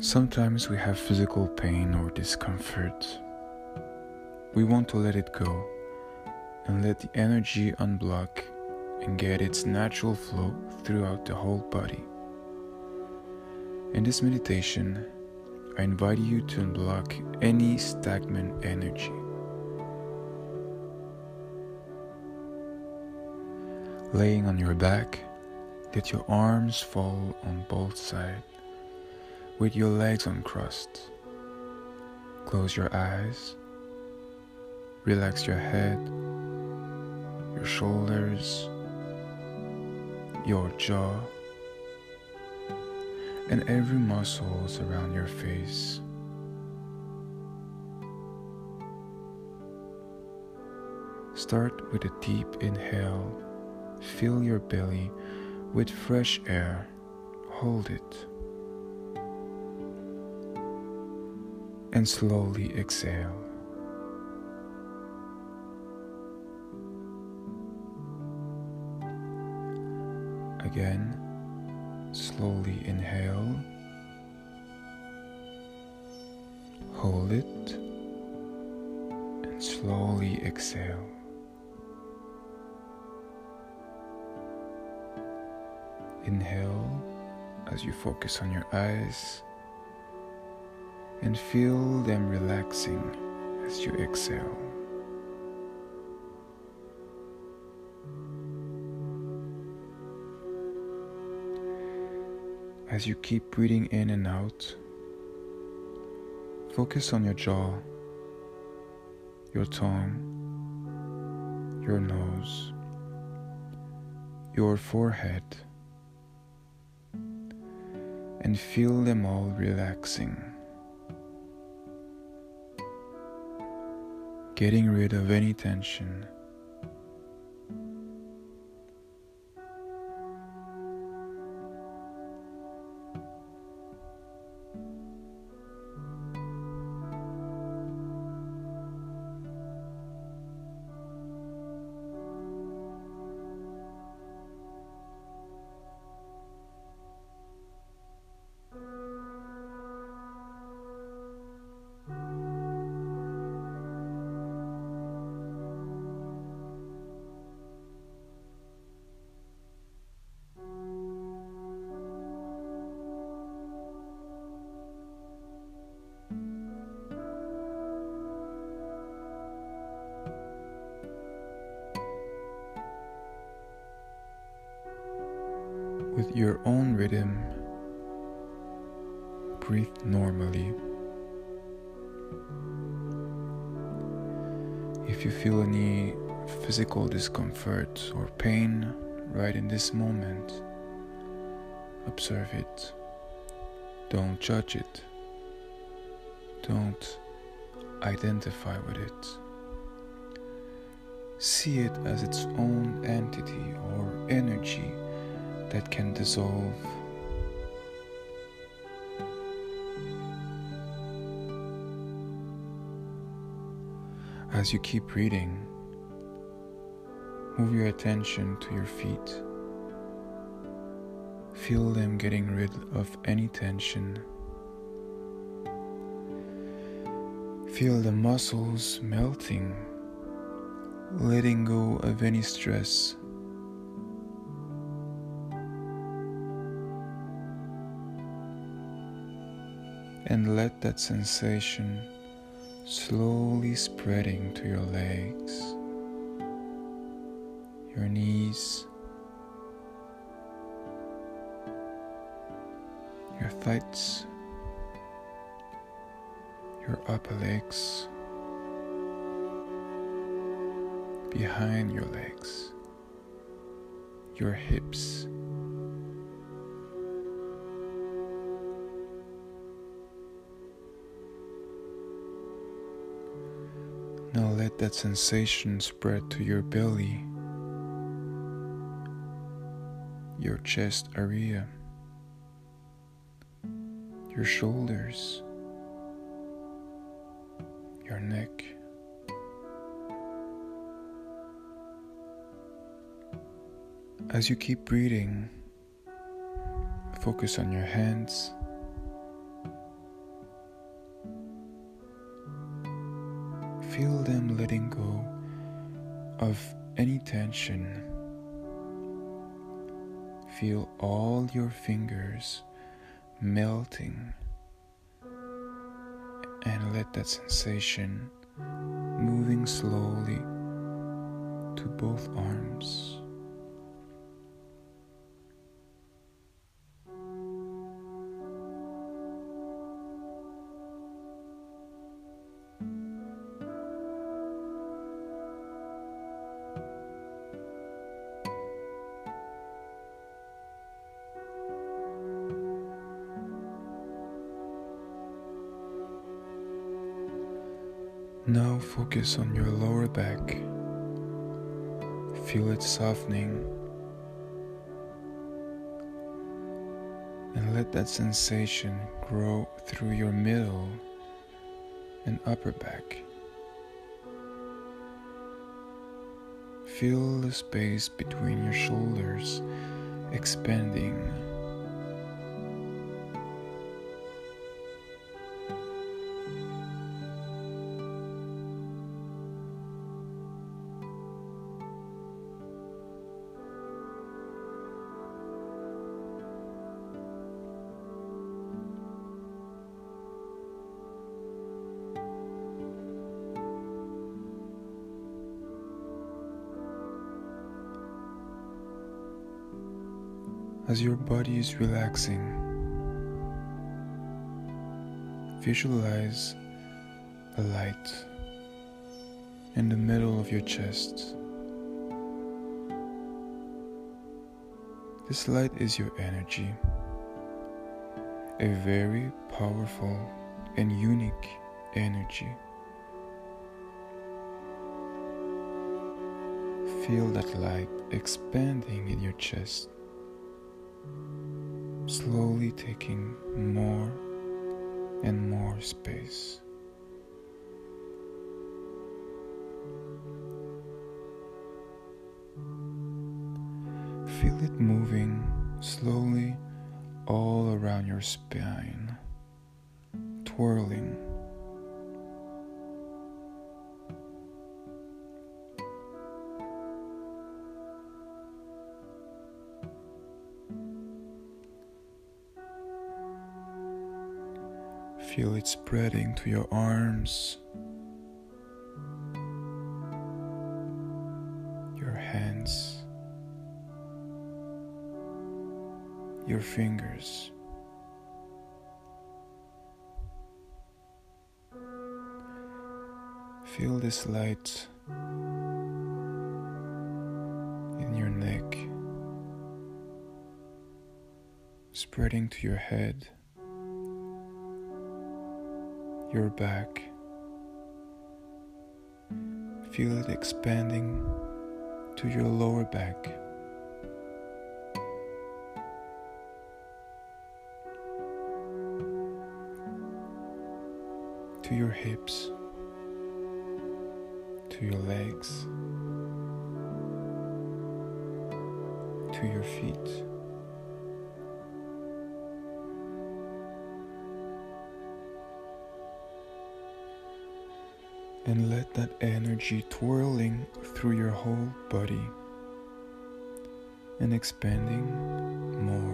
Sometimes we have physical pain or discomfort. We want to let it go and let the energy unblock and get its natural flow throughout the whole body. In this meditation, I invite you to unblock any stagnant energy. Laying on your back, let your arms fall on both sides with your legs uncrossed. Close your eyes. Relax your head, your shoulders, your jaw, and every muscles around your face. Start with a deep inhale. Fill your belly with fresh air. Hold it. And slowly exhale. Again, slowly inhale, hold it, and slowly exhale. Inhale as you focus on your eyes and feel them relaxing as you exhale. As you keep breathing in and out, focus on your jaw, your tongue, your nose, your forehead, and feel them all relaxing. Getting rid of any tension. With your own rhythm. Breathe normally. If you feel any physical discomfort or pain right in this moment, observe it. Don't judge it. Don't identify with it. See it as its own entity or energy that can dissolve. As you keep reading, move your attention to your feet. Feel them getting rid of any tension. Feel the muscles melting, letting go of any stress and let that sensation slowly spreading to your legs, your knees, your thighs, your upper legs, behind your legs, your hips. That sensation spread to your belly, your chest area, your shoulders, your neck. As you keep breathing, focus on your hands, Feel them letting go of any tension. Feel all your fingers melting and let that sensation moving slowly to both arms. Now focus on your lower back. Feel it softening. And let that sensation grow through your middle and upper back. Feel the space between your shoulders expanding. As your body is relaxing, visualize a light in the middle of your chest. This light is your energy, a very powerful and unique energy. Feel that light expanding in your chest slowly taking more and more space. Feel it moving slowly all around your spine, twirling. Feel it spreading to your arms, your hands, your fingers. Feel this light in your neck, spreading to your head your back. Feel it expanding to your lower back. To your hips, to your legs, to your feet. And let that energy twirling through your whole body and expanding more